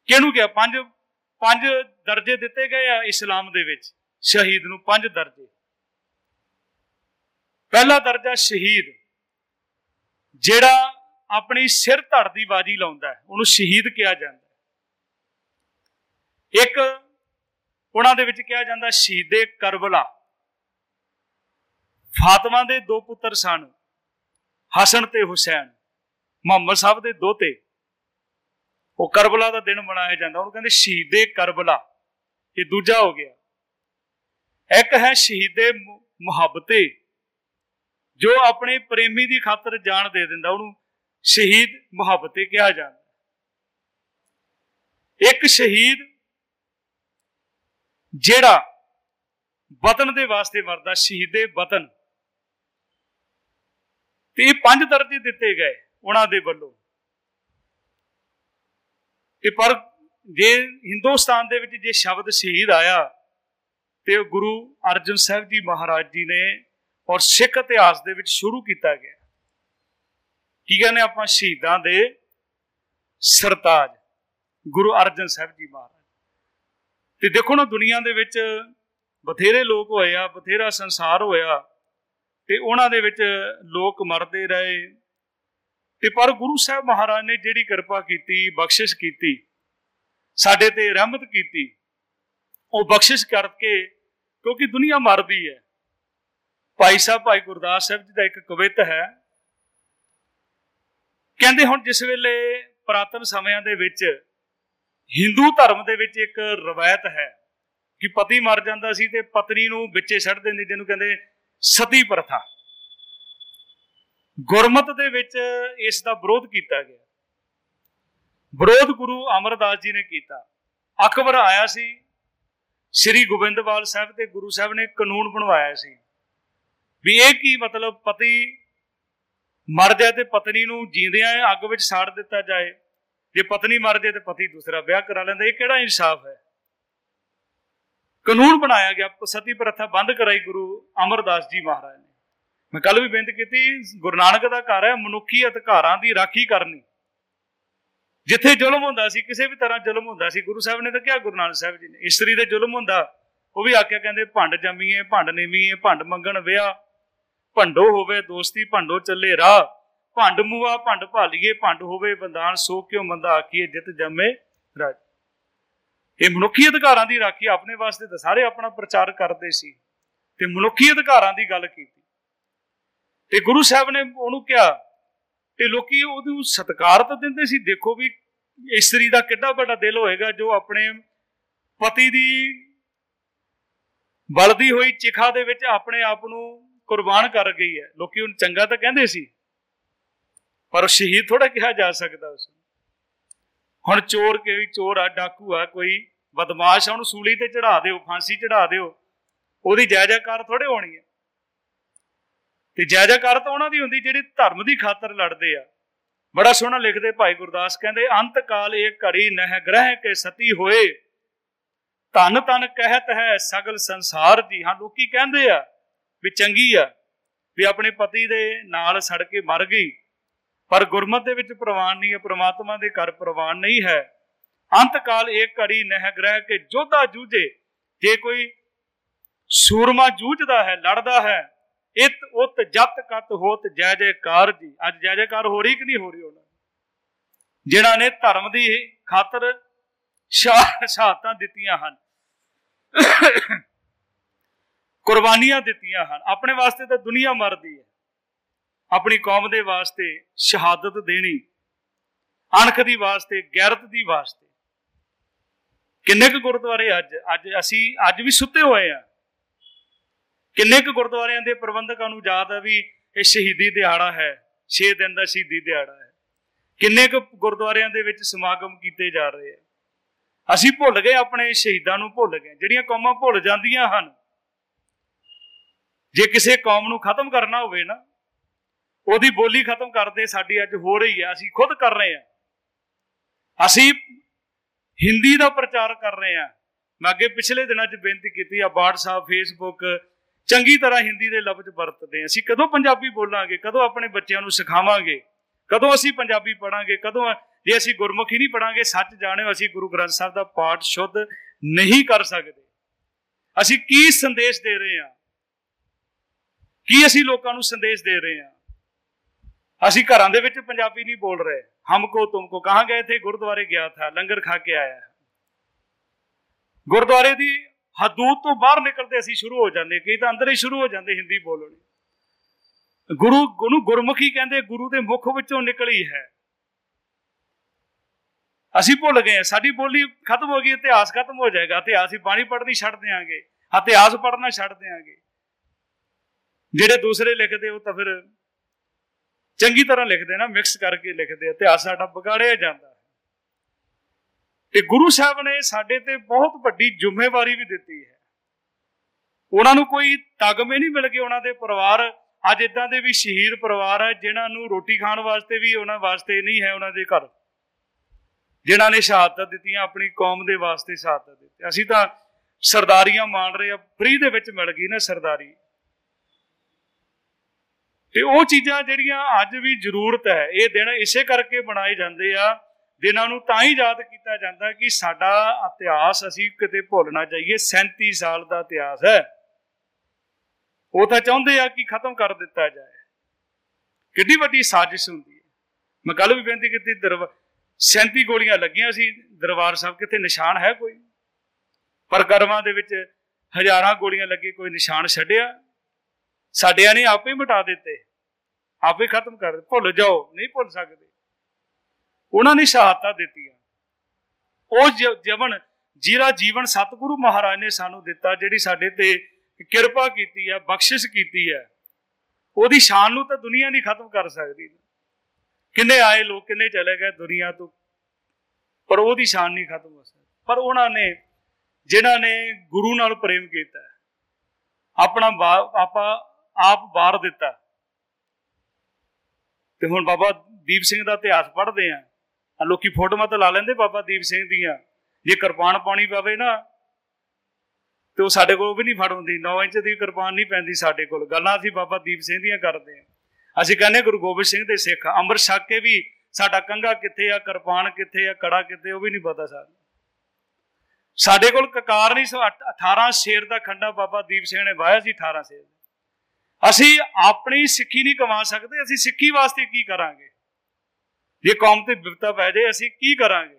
ਕਿਹਨੂੰ ਕਿਹਾ? ਪੰਜ ਪੰਜ ਦਰਜੇ ਦਿੱਤੇ ਗਏ ਆ ਇਸਲਾਮ ਦੇ ਵਿੱਚ। ਸ਼ਹੀਦ ਨੂੰ ਪੰਜ ਦਰਜੇ। ਪਹਿਲਾ ਦਰਜਾ ਸ਼ਹੀਦ, ਜਿਹੜਾ ਆਪਣੀ ਸਿਰ ਧੜ ਦੀ ਬਾਜੀ ਲਾਉਂਦਾ ਹੈ। ਉਹਨੂੰ ਸ਼ਹੀਦ ਕਿਹਾ ਜਾਂਦਾ ਇੱਕ ਉਹਨਾਂ ਦੇ ਵਿੱਚ ਕਿਹਾ ਜਾਂਦਾ ਸ਼ਹੀਦੇ ਕਰਬਲਾ। ਫਾਤਮਾ ਦੇ ਦੋ ਪੁੱਤਰ ਸਨ, ਹਸਨ ਤੇ ਹੁਸੈਨ, ਮੁਹੰਮਦ ਸਾਹਿਬ ਦੇ ਦੋਤੇ। ਉਹ ਕਰਬਲਾ ਦਾ ਦਿਨ ਮਨਾਇਆ ਜਾਂਦਾ। ਉਹਨੂੰ ਕਹਿੰਦੇ ਸ਼ਹੀਦੇ ਕਰਬਲਾ। ਇਹ ਦੂਜਾ ਹੋ ਗਿਆ। ਇੱਕ ਹੈ ਸ਼ਹੀਦੇ ਮੁਹੱਬਤੇ। ਜੋ ਆਪਣੇ ਪ੍ਰੇਮੀ ਦੀ ਖਾਤਰ ਜਾਨ ਦੇ ਦਿੰਦਾ। ਉਹਨੂੰ ਸ਼ਹੀਦ ਮੁਹੱਬਤੇ ਕਿਹਾ ਜਾਂਦਾ। ਇੱਕ ਸ਼ਹੀਦ ਜਿਹੜਾ ਵਤਨ ਦੇ ਵਾਸਤੇ ਮਰਦਾ, ਸ਼ਹੀਦੇ ਵਤਨ। ਤੇ ਇਹ ਪੰਜ ਦਰਜੇ ਦਿੱਤੇ ਗਏ ਉਹਨਾਂ ਦੇ ਵੱਲੋਂ। ਤੇ ਪਰ ਜੇ ਹਿੰਦੁਸਤਾਨ ਦੇ ਵਿੱਚ ਜੇ ਸ਼ਬਦ ਸ਼ਹੀਦ ਆਇਆ, ਤੇ ਉਹ ਗੁਰੂ ਅਰਜਨ ਸਾਹਿਬ ਜੀ ਮਹਾਰਾਜ ਜੀ ਨੇ ਔਰ ਸਿੱਖ ਇਤਿਹਾਸ ਦੇ ਵਿੱਚ ਸ਼ੁਰੂ ਕੀਤਾ ਗਿਆ। ਕੀ ਕਹਿੰਦੇ ਆਪਾਂ? ਸ਼ਹੀਦਾਂ ਦੇ ਸਰਤਾਜ, ਗੁਰੂ ਅਰਜਨ ਸਾਹਿਬ ਜੀ ਮਹਾਰਾਜ। ਤੇ ਦੇਖੋ ਨਾ, ਦੁਨੀਆ ਦੇ ਵਿੱਚ ਬਥੇਰੇ ਲੋਕ ਹੋਏ ਆ, ਬਥੇਰਾ ਸੰਸਾਰ ਹੋਇਆ, ਤੇ ਉਹਨਾਂ ਦੇ ਵਿੱਚ ਲੋਕ ਮਰਦੇ ਰਹੇ ਤੇ ਪਰ ਗੁਰੂ ਸਾਹਿਬ ਮਹਾਰਾਜ ਨੇ ਜਿਹੜੀ ਕਿਰਪਾ ਕੀਤੀ, ਬਖਸ਼ਿਸ਼ ਕੀਤੀ, ਸਾਡੇ ਤੇ ਰਹਿਮਤ ਕੀਤੀ, ਉਹ ਬਖਸ਼ਿਸ਼ ਕਰਕੇ ਕਿਉਂਕਿ ਦੁਨੀਆ ਮਰਦੀ ਹੈ। ਭਾਈ ਸਾਹਿਬ, ਭਾਈ ਗੁਰਦਾਸ ਸਾਹਿਬ ਜੀ ਦਾ ਇੱਕ ਕਵਿਤ ਹੈ। ਕਹਿੰਦੇ ਹੁਣ ਜਿਸ ਵੇਲੇ ਪ੍ਰਾਤਨ ਸਮਿਆਂ ਦੇ ਵਿੱਚ ਹਿੰਦੂ ਧਰਮ ਦੇ ਵਿੱਚ ਇੱਕ ਰਵਾਇਤ ਹੈ ਕਿ ਪਤੀ ਮਰ ਜਾਂਦਾ ਸੀ ਤੇ ਪਤਨੀ ਨੂੰ ਵਿੱਚੇ ਛੱਡ ਦਿੰਦੇ ਜਿਹਨੂੰ ਕਹਿੰਦੇ ਸਤੀ ਪ੍ਰਥਾ। ਗੁਰਮਤ ਦੇ ਵਿੱਚ ਇਸ ਦਾ ਵਿਰੋਧ ਕੀਤਾ ਗਿਆ। ਵਿਰੋਧ ਗੁਰੂ ਅਮਰਦਾਸ ਜੀ ਨੇ ਕੀਤਾ। ਅਕਬਰ ਆਇਆ ਸੀ। ਸ੍ਰੀ ਗੋਬਿੰਦਵਾਲ ਸਾਹਿਬ ਤੇ ਗੁਰੂ ਸਾਹਿਬ ਨੇ ਕਾਨੂੰਨ ਬਣਵਾਇਆ ਸੀ। ਵੀ ਇਹ ਕੀ ਮਤਲਬ ਪਤੀ ਮਰ ਜਾਏ ਤੇ ਪਤਨੀ ਨੂੰ ਜੀਂਦਿਆਂ ਅੱਗ ਵਿੱਚ ਸਾੜ ਦਿੱਤਾ ਜਾਏ। ਜੇ ਪਤਨੀ ਮਰ ਜਾਏ ਤੇ ਪਤੀ ਦੂਸਰਾ ਵਿਆਹ ਕਰਾ ਲੈਂਦਾ। ਇਹ ਕਿਹੜਾ ਇਨਸਾਫ ਹੈ? ਕਾਨੂੰਨ ਬਣਾਇਆ ਗਿਆ। ਸਤੀ ਪ੍ਰਥਾ ਬੰਦ ਕਰਾਈ ਗੁਰੂ ਅਮਰਦਾਸ ਜੀ ਮਹਾਰਾਜ ਨੇ। ਮੈਂ ਕੱਲ ਵੀ ਬੇਨਤੀ ਕੀਤੀ, ਗੁਰੂ ਨਾਨਕ ਦਾ ਘਰ ਹੈ, ਮਨੁੱਖੀ ਅਧਿਕਾਰਾਂ ਦੀ ਰਾਖੀ ਕਰਨੀ। ਜਿੱਥੇ ਜ਼ੁਲਮ ਹੁੰਦਾ ਸੀ, ਕਿਸੇ ਵੀ ਤਰ੍ਹਾਂ ਜ਼ੁਲਮ ਹੁੰਦਾ ਸੀ, ਗੁਰੂ ਸਾਹਿਬ ਨੇ ਤਾਂ ਕਿਹਾ, ਗੁਰੂ ਨਾਨਕ ਸਾਹਿਬ ਜੀ ਨੇ, ਇਸਤਰੀ ਦੇ ਜ਼ੁਲਮ ਹੁੰਦਾ, ਉਹ ਵੀ ਆਖਿਆ ਕਹਿੰਦੇ, ਭੰਡ ਜੰਮੀਏ, ਭੰਡ ਨੀਵੀਏ, ਭੰਡ ਮੰਗਣ ਵਿਆਹ, ਭੰਡੋ ਹੋਵੇ ਦੋਸਤੀ, ਭੰਡੋ ਚੱਲੇ ਰਾਹ, ਭੰਡ ਮੂਆ, ਭੰਡ ਭਾਲੀਏ, ਭੰਡ ਹੋਵੇ ਬੰਦਾਨ ਸੋ ਕਿਉ ਮੰਦਾ ਆਖੀਏ, ਜਿਤ ਜੰਮੇ ਰਾਜ। ਇਹ ਮਨੁੱਖੀ ਅਧਿਕਾਰਾਂ ਦੀ ਰਾਖੀ ਆਪਣੇ ਵਾਸਤੇ ਤਾਂ ਸਾਰੇ ਆਪਣਾ ਪ੍ਰਚਾਰ ਕਰਦੇ ਸੀ। ਤੇ ਮਨੁੱਖੀ ਅਧਿਕਾਰਾਂ ਦੀ ਗੱਲ ਕੀਤੀ। ਤੇ ਗੁਰੂ ਸਾਹਿਬ ਨੇ ਉਹਨੂੰ ਕਿਹਾ ਤੇ ਲੋਕੀ ਉਹਨੂੰ ਸਤਿਕਾਰ ਤਾਂ ਦਿੰਦੇ ਸੀ, ਦੇਖੋ ਵੀ ਇਸਤਰੀ ਦਾ ਕਿੰਨਾ ਵੱਡਾ ਦਿਲ ਹੋਏਗਾ ਜੋ ਆਪਣੇ ਪਤੀ ਦੀ ਬਲਦੀ ਹੋਈ ਚਿਖਾ ਦੇ ਵਿੱਚ ਆਪਣੇ ਆਪ ਨੂੰ ਕੁਰਬਾਨ ਕਰ ਗਈ ਹੈ। ਲੋਕੀ ਉਹਨੂੰ ਚੰਗਾ ਤਾਂ ਕਹਿੰਦੇ ਸੀ, ਪਰ ਸ਼ਹੀਦ ਥੋੜਾ ਕਿਹਾ ਜਾ ਸਕਦਾ ਉਸ ਹੁਣ ਚੋਰ ਕੋਈ ਚੋਰ ਆ, ਡਾਕੂ ਆ, ਕੋਈ ਬਦਮਾਸ਼ ਆ, ਉਹਨੂੰ ਸੂਲੀ ਤੇ ਚੜਾ ਦਿਓ, ਫਾਂਸੀ ਚੜਾ ਦਿਓ, ਉਹਦੀ ਜਾਇਜ਼ਾਕਾਰ ਥੋੜੇ ਹੋਣੀ ਹੈ। ਤੇ ਜਾਇਜ਼ਾਕਾਰ ਤਾਂ ਉਹਨਾਂ ਦੀ ਹੁੰਦੀ, ਜਿਹੜੀ ਧਰਮ ਦੀ ਖਾਤਰ ਲੜਦੇ ਆ। ਬੜਾ ਸੋਹਣਾ ਲਿਖਦੇ ਭਾਈ ਗੁਰਦਾਸ, ਕਹਿੰਦੇ, ਅੰਤ ਕਾਲ ਇਹ ਘੜੀ ਨਹਿ ਗ੍ਰਹਿ ਕੇ ਸਤੀ ਹੋਏ। ਧਨ ਤਨ ਕਹਿਤ ਹੈ ਸਗਲ ਸੰਸਾਰ ਦੀ। ਹਾਂ, ਲੋਕੀ ਕਹਿੰਦੇ ਆ ਵੀ ਚੰਗੀ ਆ, ਵੀ ਆਪਣੇ ਪਤੀ ਦੇ ਨਾਲ ਸੜ ਕੇ ਮਰ ਗਈ। ਪਰ ਗੁਰਮਤ ਦੇ ਵਿੱਚ ਪ੍ਰਵਾਨ ਨਹੀਂ ਹੈ, ਪ੍ਰਮਾਤਮਾ ਦੇ ਘਰ ਪ੍ਰਵਾਨ ਨਹੀਂ ਹੈ। ਅੰਤ ਕਾਲ ਇੱਕ ਘੜੀ ਨਹਿ ਗ੍ਰਹਿ ਕੇ ਜੋਧਾ ਜੂਝੇ। ਜੇ ਕੋਈ ਸੂਰਮਾ ਜੂਝਦਾ ਹੈ, ਲੜਦਾ ਹੈ ਇਤ ਉਤ ਜਤ ਕਤ ਹੋਤ ਜੈ ਜੈਕਾਰ ਜੀ। ਅੱਜ ਜੈ ਜੈਕਾਰ ਹੋ ਰਹੀ ਕਿ ਨਹੀਂ ਹੋ ਰਹੀ ਉਹਨਾਂ ਜਿਹੜਾ ਨੇ ਧਰਮ ਦੀ ਖਾਤਰ ਸ਼ਹਾਦਤਾਂ ਦਿੱਤੀਆਂ ਹਨ। ਕੁਰਬਾਨੀਆਂ ਦਿੱਤੀਆਂ ਹਨ। ਆਪਣੇ ਵਾਸਤੇ ਤਾਂ ਦੁਨੀਆ ਮਰਦੀ ਹੈ। ਆਪਣੀ ਕੌਮ ਦੇ ਵਾਸਤੇ ਸ਼ਹਾਦਤ ਦੇਣੀ, ਅਣਖ ਦੀ ਵਾਸਤੇ, ਗੈਰਤ ਦੀ ਵਾਸਤੇ। ਕਿੰਨੇ ਕੁ ਗੁਰਦੁਆਰੇ ਅੱਜ ਅੱਜ ਅਸੀਂ, ਅੱਜ ਵੀ ਸੁੱਤੇ ਹੋਏ ਆ ਕਿੰਨੇ ਕੁ ਗੁਰਦੁਆਰਿਆਂ ਦੇ ਪ੍ਰਬੰਧਕਾਂ ਨੂੰ ਯਾਦ ਹੈ ਵੀ ਇਹ ਸ਼ਹੀਦੀ ਦਿਹਾੜਾ ਹੈ 6 ਦਿਨ ਦਾ ਸ਼ਹੀਦੀ ਦਿਹਾੜਾ ਹੈ। ਕਿੰਨੇ ਕੁ ਗੁਰਦੁਆਰਿਆਂ ਦੇ ਵਿੱਚ ਸਮਾਗਮ ਕੀਤੇ ਜਾ ਰਹੇ ਆ। ਅਸੀਂ ਭੁੱਲ ਗਏ ਆਪਣੇ ਸ਼ਹੀਦਾਂ ਨੂੰ ਭੁੱਲ ਗਏ, ਜਿਹੜੀਆਂ ਕੌਮਾਂ ਭੁੱਲ ਜਾਂਦੀਆਂ ਹਨ। ਜੇ ਕਿਸੇ ਕੌਮ ਨੂੰ ਖਤਮ ਕਰਨਾ ਹੋਵੇ ਨਾ, ਉਹਦੀ ਬੋਲੀ ਖਤਮ ਕਰਦੇ ਸਾਡੀ ਅੱਜ ਹੋ ਰਹੀ ਹੈ, ਅਸੀਂ ਖੁਦ ਕਰ ਰਹੇ ਹਾਂ। ਅਸੀਂ ਹਿੰਦੀ ਦਾ ਪ੍ਰਚਾਰ ਕਰ ਰਹੇ ਹਾਂ। ਮੈਂ ਅੱਗੇ ਪਿਛਲੇ ਦਿਨਾਂ 'ਚ ਬੇਨਤੀ ਕੀਤੀ ਆ WhatsApp Facebook ਚੰਗੀ ਤਰ੍ਹਾਂ ਹਿੰਦੀ ਦੇ ਲਫ਼ਜ਼ ਵਰਤਦੇ ਹਾਂ। ਅਸੀਂ ਕਦੋਂ ਪੰਜਾਬੀ ਬੋਲਾਂਗੇ, ਕਦੋਂ ਆਪਣੇ ਬੱਚਿਆਂ ਨੂੰ ਸਿਖਾਵਾਂਗੇ, ਕਦੋਂ ਅਸੀਂ ਪੰਜਾਬੀ ਪੜਾਂਗੇ ਕਦੋਂ ਜੇ ਅਸੀਂ ਗੁਰਮੁਖੀ ਨਹੀਂ ਪੜਾਂਗੇ ਸੱਚ ਜਾਣਿਓ, ਅਸੀਂ ਗੁਰੂ ਗ੍ਰੰਥ ਸਾਹਿਬ ਦਾ ਪਾਠ ਸ਼ੁੱਧ ਨਹੀਂ ਕਰ ਸਕਦੇ। ਅਸੀਂ ਕੀ ਸੰਦੇਸ਼ ਦੇ ਰਹੇ ਹਾਂ? ਕੀ ਅਸੀਂ ਲੋਕਾਂ ਨੂੰ ਸੰਦੇਸ਼ ਦੇ ਰਹੇ ਹਾਂ? ਅਸੀਂ ਘਰਾਂ ਦੇ ਵਿੱਚ ਪੰਜਾਬੀ ਨਹੀਂ ਬੋਲ ਰਹੇ। ਹਮਕੋ ਤੁਮਕੋ ਕਹਾਂ ਗਏ ਥੇ? ਗੁਰਦੁਆਰੇ ਗਿਆ ਥਾ, ਲੰਗਰ ਖਾ ਕੇ ਆਇਆ। ਗੁਰਦੁਆਰੇ ਦੀ ਹਦੂਦ ਤੋਂ ਬਾਹਰ ਨਿਕਲਦੇ ਅਸੀਂ ਸ਼ੁਰੂ ਹੋ ਜਾਂਦੇ ਕਈ ਤਾਂ ਅੰਦਰ ਹੀ ਸ਼ੁਰੂ ਹੋ ਜਾਂਦੇ ਹਿੰਦੀ ਬੋਲਣੀ। ਗੁਰੂ ਗੁਰੂ ਗੁਰਮੁਖੀ ਕਹਿੰਦੇ ਗੁਰੂ ਦੇ ਮੁਖ ਵਿੱਚੋਂ ਨਿਕਲੀ ਹੈ। ਅਸੀਂ ਭੁੱਲ ਗਏ ਸਾਡੀ ਬੋਲੀ ਖਤਮ ਹੋ ਗਈ, ਇਤਿਹਾਸ ਖਤਮ ਹੋ ਜਾਏਗਾ। ਇਤਿਹਾਸ ਹੀ ਬਾਣੀ ਪੜ੍ਹਨੀ ਛੱਡ ਦੇਾਂਗੇ ਇਤਿਹਾਸ ਪੜ੍ਹਨਾ ਛੱਡ ਦੇਾਂਗੇ ਜਿਹੜੇ ਦੂਸਰੇ ਲਿਖਦੇ ਉਹ ਤਾਂ ਫਿਰ ਚੰਗੀ ਤਰ੍ਹਾਂ ਲਿਖਦੇ ਨਾ, ਮਿਕਸ ਕਰਕੇ ਲਿਖਦੇ ਇਤਿਹਾਸ ਸਾਡਾ ਵਿਗਾੜਿਆ ਜਾਂਦਾ। ਤੇ ਗੁਰੂ ਸਾਹਿਬ ਨੇ ਸਾਡੇ ਤੇ ਬਹੁਤ ਵੱਡੀ ਜ਼ਿੰਮੇਵਾਰੀ ਵੀ ਦਿੱਤੀ ਹੈ। ਉਹਨਾਂ ਨੂੰ ਕੋਈ ਤਗਮੇ ਨਹੀਂ ਮਿਲ ਗਏ ਉਹਨਾਂ ਦੇ ਪਰਿਵਾਰ ਅੱਜ ਇਦਾਂ ਦੇ ਵੀ ਸ਼ਹੀਦ ਪਰਿਵਾਰ ਹੈ, ਜਿਨ੍ਹਾਂ ਨੂੰ ਰੋਟੀ ਖਾਣ ਵਾਸਤੇ ਵੀ ਉਹਨਾਂ ਵਾਸਤੇ ਨਹੀਂ ਹੈ ਉਹਨਾਂ ਦੇ ਘਰ। ਜਿਨ੍ਹਾਂ ਨੇ ਸ਼ਹਾਦਤ ਦਿੱਤੀਆਂ, ਆਪਣੀ ਕੌਮ ਦੇ ਵਾਸਤੇ ਸ਼ਹਾਦਤ ਦਿੱਤੀ ਅਸੀਂ ਤਾਂ ਸਰਦਾਰੀਆਂ ਮਾਣ ਰਹੇ ਆ ਫ੍ਰੀ ਦੇ ਵਿੱਚ ਮਿਲ ਗਈ ਨਾ ਸਰਦਾਰੀ। ਤੇ ਉਹ ਚੀਜ਼ਾਂ ਜਿਹੜੀਆਂ ਅੱਜ ਵੀ ਜ਼ਰੂਰਤ ਹੈ, ਇਹ ਦਿਨ ਇਸੇ ਕਰਕੇ ਬਣਾਏ ਜਾਂਦੇ ਆ ਦਿਨਾਂ ਨੂੰ ਤਾਂ ਹੀ ਯਾਦ ਕੀਤਾ ਜਾਂਦਾ ਕਿ ਸਾਡਾ ਇਤਿਹਾਸ ਅਸੀਂ ਕਿਤੇ ਭੁੱਲ ਨਾ ਜਾਈਏ 37 ਸਾਲ ਦਾ ਇਤਿਹਾਸ ਹੈ। ਉਹ ਤਾਂ ਚਾਹੁੰਦੇ ਆ ਕਿ ਖਤਮ ਕਰ ਦਿੱਤਾ ਜਾਏ। ਕਿੰਨੀ ਵੱਡੀ ਸਾਜ਼ਿਸ਼ ਹੁੰਦੀ ਹੈ। ਮੈਂ ਕੱਲ ਵੀ ਬੇਨਤੀ ਕੀਤੀ 37 ਗੋਲੀਆਂ ਲੱਗੀਆਂ ਸੀ, ਦਰਬਾਰ ਸਾਹਿਬ ਕਿਤੇ ਨਿਸ਼ਾਨ ਹੈ ਕੋਈ? ਪਰ ਕਰਮਾਂ ਦੇ ਵਿੱਚ ਹਜ਼ਾਰਾਂ ਗੋਲੀਆਂ ਲੱਗੀ, ਕੋਈ ਨਿਸ਼ਾਨ ਛੱਡਿਆ। ਸਾਡਿਆਂ ਨੇ ਆਪੇ ਮਿਟਾ ਦਿੱਤੇ। ਆਪੇ ਖਤਮ ਕਰ, ਭੁੱਲ ਜਾਓ, ਨਹੀਂ ਭੁੱਲ ਸਕਦੇ। ਉਹਨਾਂ ਨੇ ਸ਼ਹਾਦਤਾਂ ਦਿੱਤੀਆਂ। ਉਹ ਜਵਨ ਜਿਹੜਾ ਜੀਵਨ ਸਤਿਗੁਰੂ ਮਹਾਰਾਜ ਨੇ ਸਾਨੂੰ ਦਿੱਤਾ, ਜਿਹੜੀ ਸਾਡੇ ਤੇ ਕਿਰਪਾ ਕੀਤੀ ਹੈ, ਬਖਸ਼ਿਸ਼ ਕੀਤੀ ਹੈ। ਉਹਦੀ ਸ਼ਾਨ ਨੂੰ ਤਾਂ ਦੁਨੀਆ ਨਹੀਂ ਖਤਮ ਕਰ ਸਕਦੀ। ਕਿੰਨੇ ਆਏ ਲੋਕ, ਕਿੰਨੇ ਚਲੇ ਗਏ ਦੁਨੀਆ ਤੋਂ। ਪਰ ਉਹਦੀ ਸ਼ਾਨ ਨਹੀਂ ਖਤਮ ਹੋ ਸਕਦੀ। ਪਰ ਉਹਨਾਂ ਨੇ, ਜਿਨ੍ਹਾਂ ਨੇ ਗੁਰੂ ਨਾਲ ਪ੍ਰੇਮ ਕੀਤਾ ਆਪਣਾ ਆਪਾ ਆਪ ਬਾਰ ਦਿੱਤਾ। ਤੇ ਹੁਣ ਬਾਬਾ ਦੀਪ ਸਿੰਘ ਦਾ ਇਤਿਹਾਸ ਪੜ੍ਹਦੇ ਆ ਆ ਲੋਕੀ ਫੋਟੋਆਂ ਤਾਂ ਲਾ ਲੈਂਦੇ ਬਾਬਾ ਦੀਪ ਸਿੰਘ ਦੀਆਂ। ਜੇ ਕਿਰਪਾਨ ਪਾਣੀ ਪਵੇ ਨਾ, ਤੇ ਉਹ ਸਾਡੇ ਕੋਲ ਵੀ ਨਹੀਂ ਫੜ ਹੁੰਦੀ 9 ਇੰਚ ਦੀ ਕਿਰਪਾਨ ਨਹੀਂ ਪੈਂਦੀ ਸਾਡੇ ਕੋਲ। ਗੱਲਾਂ ਅਸੀਂ ਬਾਬਾ ਦੀਪ ਸਿੰਘ ਦੀਆਂ ਕਰਦੇ ਆ ਅਸੀਂ ਕਹਿੰਦੇ ਗੁਰੂ ਗੋਬਿੰਦ ਸਿੰਘ ਦੇ ਸਿੱਖ। ਅੰਮ੍ਰਿਤ ਛਕ ਕੇ ਵੀ ਸਾਡਾ ਕੰਗਾ ਕਿੱਥੇ ਆ, ਕਿਰਪਾਨ ਕਿੱਥੇ ਆ, ਕੜਾ ਕਿੱਥੇ ਉਹ ਵੀ ਨਹੀਂ ਪਤਾ ਸਾਨੂੰ। ਸਾਡੇ ਕੋਲ ਕਕਾਰ ਨਹੀਂ 18 ਸ਼ੇਰ ਦਾ ਖੰਡਾ ਬਾਬਾ ਦੀਪ ਸਿੰਘ ਨੇ ਵਾਇਆ ਸੀ 18 ਸ਼ੇਰ ਅਸੀਂ ਆਪਣੀ ਸਿੱਖੀ ਨਹੀਂ ਕਮਾ ਸਕਦੇ, ਅਸੀਂ ਸਿੱਖੀ ਵਾਸਤੇ ਕੀ ਕਰਾਂਗੇ? ਜੇ ਕੌਮ ਤੇ ਵਿਪਤਾ ਪੈ ਜਾਏ, ਅਸੀਂ ਕੀ ਕਰਾਂਗੇ?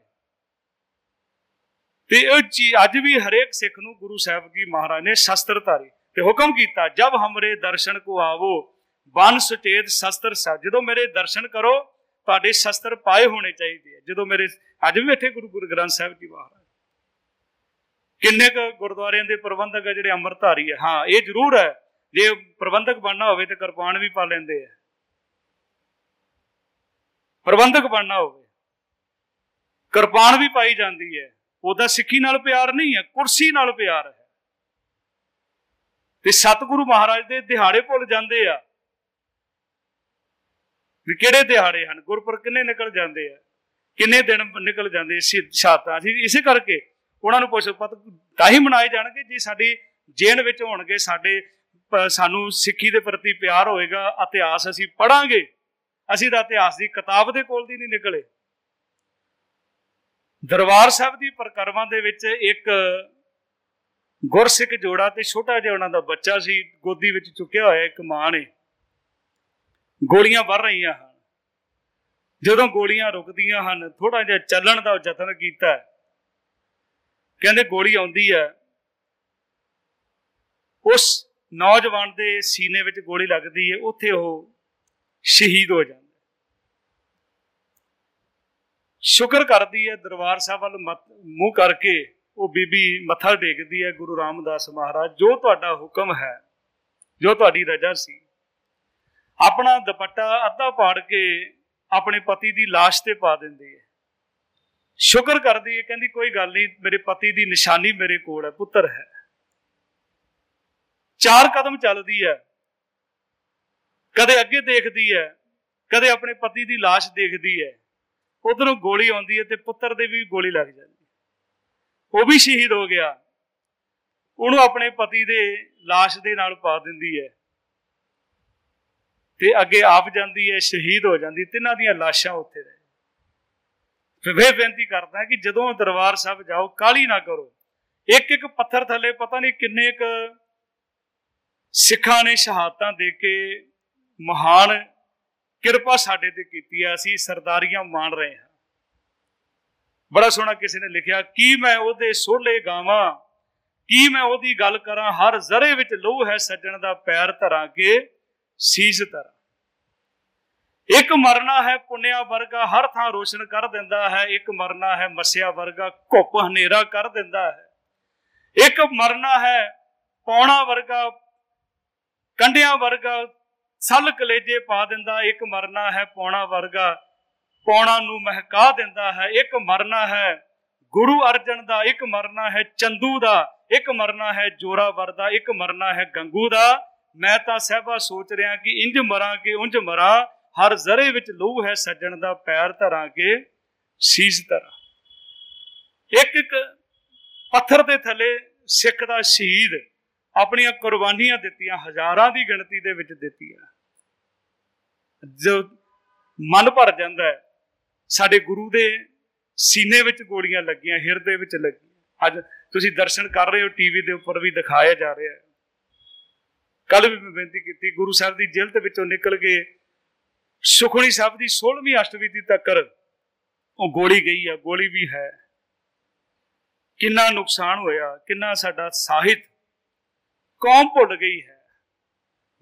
ਤੇ ਉਹ ਚੀਜ਼ ਅੱਜ ਵੀ ਹਰੇਕ ਸਿੱਖ ਨੂੰ ਗੁਰੂ ਸਾਹਿਬ ਕੀ ਮਹਾਰਾਜ ਨੇ ਸ਼ਸਤਰ ਧਾਰੀ ਤੇ ਹੁਕਮ ਕੀਤਾ, ਜਬ ਹਮਰੇ ਦਰਸ਼ਨ ਕੋ ਆਵੋ ਬਨ ਸੁਚੇਤ ਸ਼ਸਤਰ ਸਾਹਿਬ ਜਦੋਂ ਮੇਰੇ ਦਰਸ਼ਨ ਕਰੋ, ਤੁਹਾਡੇ ਸ਼ਸਤਰ ਪਾਏ ਹੋਣੇ ਚਾਹੀਦੇ ਆ। ਜਦੋਂ ਮੇਰੇ ਅੱਜ ਵੀ ਇੱਥੇ ਗੁਰੂ ਗੁਰੂ ਗ੍ਰੰਥ ਸਾਹਿਬ ਜੀ ਮਹਾਰਾਜ। ਕਿੰਨੇ ਕ ਗੁਰਦੁਆਰਿਆਂ ਦੇ ਪ੍ਰਬੰਧਕ ਆ ਜਿਹੜੇ ਅੰਮ੍ਰਿਤਧਾਰੀ ਆ? ਹਾਂ, ਇਹ ਜ਼ਰੂਰ ਹੈ। ਜੇ ਪ੍ਰਬੰਧਕ ਬਣਨਾ ਹੋਵੇ ਤੇ ਕਿਰਪਾਨ ਵੀ ਪਾ ਲੈਂਦੇ ਆ। ਪ੍ਰਬੰਧਕ ਬਣਨਾ ਹੋਵੇ। ਕਿਰਪਾਨ ਵੀ ਪਾਈ ਜਾਂਦੀ ਹੈ। ਉਹਦਾ ਸਿੱਖੀ ਨਾਲ ਪਿਆਰ ਨਹੀਂ ਹੈ, ਕੁਰਸੀ ਨਾਲ ਪਿਆਰ ਹੈ। ਤੇ ਸਤਿਗੁਰੂ ਮਹਾਰਾਜ ਦੇ ਦਿਹਾੜੇ ਭੁੱਲ ਜਾਂਦੇ ਆ। ਵੀ ਕਿਹੜੇ ਦਿਹਾੜੇ ਹਨ? ਗੁਰਪੁਰ ਕਿੰਨੇ ਨਿਕਲ ਜਾਂਦੇ ਆ? ਕਿੰਨੇ ਦਿਨ ਨਿਕਲ ਜਾਂਦੇ ਸ਼ਾਤਾਂ ਸੀ ਇਸੇ ਕਰਕੇ ਉਹਨਾਂ ਨੂੰ ਪੁੱਛ ਪਤ, ਤਾਂ ਹੀ ਮਨਾਏ ਜਾਣਗੇ ਜੇ ਸਾਡੀ ਜੇਨ ਵਿੱਚ ਹੋਣਗੇ, ਸਾਡੇ ਸਾਨੂੰ ਸਿੱਖੀ ਦੇ ਪ੍ਰਤੀ ਪਿਆਰ ਹੋਏਗਾ, ਇਤਿਹਾਸ ਅਸੀਂ ਪੜਾਂਗੇ ਅਸੀਂ ਤਾਂ ਇਤਿਹਾਸ ਦੀ ਕਿਤਾਬ ਦੇ ਕੋਲ ਦੀ ਨਹੀਂ ਨਿਕਲੇ। ਦਰਬਾਰ ਸਾਹਿਬ ਦੀ ਪ੍ਰਕਰਮਾਂ ਦੇ ਵਿੱਚ ਇੱਕ ਗੁਰਸਿੱਖ ਜੋੜਾ ਤੇ ਛੋਟਾ ਜਿਹਾ ਉਹਨਾਂ ਦਾ ਬੱਚਾ ਸੀ, ਗੋਦੀ ਵਿੱਚ ਚੁੱਕਿਆ ਹੋਇਆ ਇੱਕ ਮਾਂ ਨੇ। ਗੋਲੀਆਂ ਵੱਰ ਰਹੀਆਂ ਹਨ। ਜਦੋਂ ਗੋਲੀਆਂ ਰੁਕਦੀਆਂ ਹਨ ਥੋੜਾ ਜਿਹਾ ਚੱਲਣ ਦਾ ਯਤਨ ਕੀਤਾ ਕਹਿੰਦੇ ਗੋਲੀ ਆਉਂਦੀ ਹੈ। ਉਸ ਨੌਜਵਾਨ ਦੇ ਸੀਨੇ ਵਿੱਚ ਗੋਲੀ ਲੱਗਦੀ ਹੈ। ਉੱਥੇ ਉਹ ਸ਼ਹੀਦ ਹੋ ਜਾਂਦਾ। ਸ਼ੁਕਰ ਕਰਦੀ ਹੈ ਦਰਬਾਰ ਸਾਹਿਬ ਵੱਲ ਮੂੰਹ ਕਰਕੇ ਉਹ ਬੀਬੀ ਮੱਥਾ ਟੇਕਦੀ ਹੈ ਗੁਰੂ ਰਾਮਦਾਸ ਮਹਾਰਾਜ, ਜੋ ਤੁਹਾਡਾ ਹੁਕਮ ਹੈ, ਜੋ ਤੁਹਾਡੀ ਰਜਾ ਸੀ, ਆਪਣਾ ਦੁਪੱਟਾ ਅੱਧਾ ਪਾੜ ਕੇ ਆਪਣੇ ਪਤੀ ਦੀ লাশ ਤੇ ਪਾ ਦਿੰਦੀ ਹੈ। ਸ਼ੁਕਰ ਕਰਦੀ ਹੈ, ਕਹਿੰਦੀ ਕੋਈ ਗੱਲ ਨਹੀਂ, ਮੇਰੇ ਪਤੀ ਦੀ ਨਿਸ਼ਾਨੀ ਮੇਰੇ ਕੋਲ ਹੈ, ਪੁੱਤਰ ਹੈ। ਚਾਰ ਕਦਮ ਚੱਲਦੀ ਹੈ ਕਦੇ ਅੱਗੇ ਦੇਖਦੀ ਹੈ ਕਦੇ ਆਪਣੇ ਪਤੀ ਦੀ লাশ ਦੇਖਦੀ ਹੈ ਉਧਰੋਂ ਗੋਲੀ ਆਉਂਦੀ ਹੈ ਤੇ ਪੁੱਤਰ ਦੇ ਵੀ ਗੋਲੀ ਲੱਗ ਜਾਂਦੀ ਉਹ ਵੀ ਸ਼ਹੀਦ ਹੋ ਗਿਆ ਉਹਨੂੰ ਆਪਣੇ ਪਤੀ ਦੇ লাশ ਦੇ ਨਾਲ ਪਾ ਦਿੰਦੀ ਹੈ ਤੇ ਅੱਗੇ ਆਪ ਜਾਂਦੀ ਹੈ ਸ਼ਹੀਦ ਹੋ ਜਾਂਦੀ ਤਿੰਨਾਂ ਦੀਆਂ ਲਾਸ਼ਾਂ ਉੱਥੇ ਰਹੇ ਫਿਰ ਬੇਨਤੀ ਕਰਦਾ ਕਿ ਜਦੋਂ ਦਰਬਾਰ ਸਾਹਿਬ ਜਾਓ ਕਾਲੀ ਨਾ ਕਰੋ ਇੱਕ ਇੱਕ ਪੱਥਰ ਥੱਲੇ ਪਤਾ ਨਹੀਂ ਕਿੰਨੇ ਕ ਸਿੱਖਾਂ ਨੇ ਸ਼ਹਾਦਤਾਂ ਦੇ ਕੇ ਮਹਾਨ ਕਿਰਪਾ ਸਾਡੇ ਤੇ ਕੀਤੀ ਹੈ ਅਸੀਂ ਸਰਦਾਰੀਆਂ ਮਾਣ ਰਹੇ ਹਾਂ। ਬੜਾ ਸੋਹਣਾ ਕਿਸੇ ਨੇ ਲਿਖਿਆ, ਕੀ ਮੈਂ ਉਹਦੇ ਸੋਲੇ ਗਾਵਾਂ, ਕੀ ਮੈਂ ਉਹਦੀ ਗੱਲ ਕਰਾਂ, ਹਰ ਜ਼ਰੇ ਵਿੱਚ ਲਹੂ ਹੈ ਸੱਜਣ ਦਾ ਪੈਰ ਧਰਾਂ ਕੇ ਸੀਸ ਧਰਾਂ। ਇੱਕ ਮਰਨਾ ਹੈ ਪੁੰਨਿਆ ਵਰਗਾ, ਹਰ ਥਾਂ ਰੋਸ਼ਨ ਕਰ ਦਿੰਦਾ ਹੈ, ਇੱਕ ਮਰਨਾ ਹੈ ਮਸਿਆ ਵਰਗਾ, ਘੁੱਪ ਹਨੇਰਾ ਕਰ ਦਿੰਦਾ ਹੈ। ਇੱਕ ਮਰਨਾ ਹੈ ਪੌਣਾ ਵਰਗਾ, ਕੰਡਿਆਂ ਵਰਗਾ ਸਲ ਕਲੇਜੇ ਪਾ ਦਿੰਦਾ, ਇੱਕ ਮਰਨਾ ਹੈ ਪੌਣਾ ਵਰਗਾ, ਪੌਣਾ ਨੂੰ ਮਹਿਕਾ ਦਿੰਦਾ ਹੈ, ਇੱਕ ਮਰਨਾ ਹੈ ਗੁਰੂ ਅਰਜਨ ਦਾ, ਇੱਕ ਮਰਨਾ ਹੈ ਚੰਦੂ ਦਾ, ਇੱਕ ਮਰਨਾ ਹੈ ਜੋਰਾਵਰ ਦਾ, ਇੱਕ ਮਰਨਾ ਹੈ ਗੰਗੂ ਦਾ। ਮੈਂ ਤਾਂ ਸਹਿਬਾ ਸੋਚ ਰਿਹਾ ਕਿ ਇੰਜ ਮਰਾਂ ਕਿ ਉਂਝ ਮਰਾਂ, ਹਰ ਜ਼ਰੇ ਵਿੱਚ ਲਹੂ ਹੈ ਸੱਜਣ ਦਾ, ਪੈਰ ਧਰਾਂ ਕੇ ਸੀਸ ਧਰਾਂ। ਇੱਕ ਇੱਕ ਪੱਥਰ ਦੇ ਥੱਲੇ ਸਿੱਖ ਦਾ ਸ਼ਹੀਦ ਆਪਣੀਆਂ ਕੁਰਬਾਨੀਆਂ ਦਿੱਤੀਆਂ, ਹਜ਼ਾਰਾਂ ਦੀ ਗਿਣਤੀ ਦੇ ਵਿੱਚ ਦਿੱਤੀਆਂ। ਜੋ ਮਨ ਭਰ ਜਾਂਦਾ ਹੈ, ਸਾਡੇ ਗੁਰੂ ਦੇ ਸੀਨੇ ਵਿੱਚ ਗੋਲੀਆਂ ਲੱਗੀਆਂ, ਹਿਰਦੇ ਵਿੱਚ ਲੱਗੀਆਂ। ਅੱਜ ਤੁਸੀਂ ਦਰਸ਼ਨ ਕਰ ਰਹੇ ਹੋ, ਟੀਵੀ ਦੇ ਉੱਪਰ ਵੀ ਦਿਖਾਇਆ ਜਾ ਰਿਹਾ ਹੈ। ਕੱਲ ਵੀ ਮੈਂ ਬੇਨਤੀ ਕੀਤੀ, ਗੁਰੂ ਸਾਹਿਬ ਦੀ ਜੇਲ੍ਹ ਦੇ ਵਿੱਚੋਂ ਨਿਕਲ ਕੇ ਸੁਖਣੀ ਸਾਹਿਬ ਦੀ 16ਵੀਂ ਅਸ਼ਟਵੀਂ ਤੱਕ ਉਹ ਗੋਲੀ ਗਈ ਆ, ਗੋਲੀ ਵੀ ਹੈ। ਕਿੰਨਾ ਨੁਕਸਾਨ ਹੋਇਆ, ਕਿੰਨਾ ਸਾਡਾ ਸਾਹਿਤ ਕੌਮ ਭੁੱਲ ਗਈ ਹੈ।